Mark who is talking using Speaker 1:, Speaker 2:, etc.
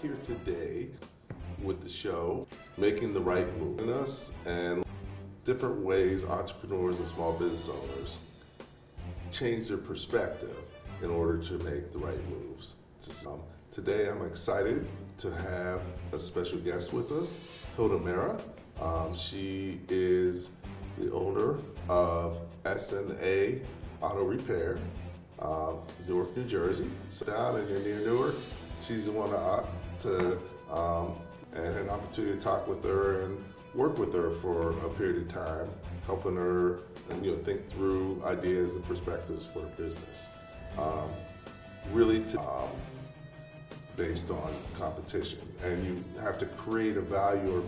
Speaker 1: today with the show, Making the Right Move. In us and different ways entrepreneurs and small business owners change their perspective in order to make the right moves. Um, today, I'm excited to have a special guest with us, Hilda Mera. Um, she is the owner of SNA Auto Repair, uh, Newark, New Jersey. So down and you're near Newark, she's the one to, to um, and an opportunity to talk with her and work with her for a period of time, helping her you know think through ideas and perspectives for business. Um, really, to, um, based on competition, and you have to create a value or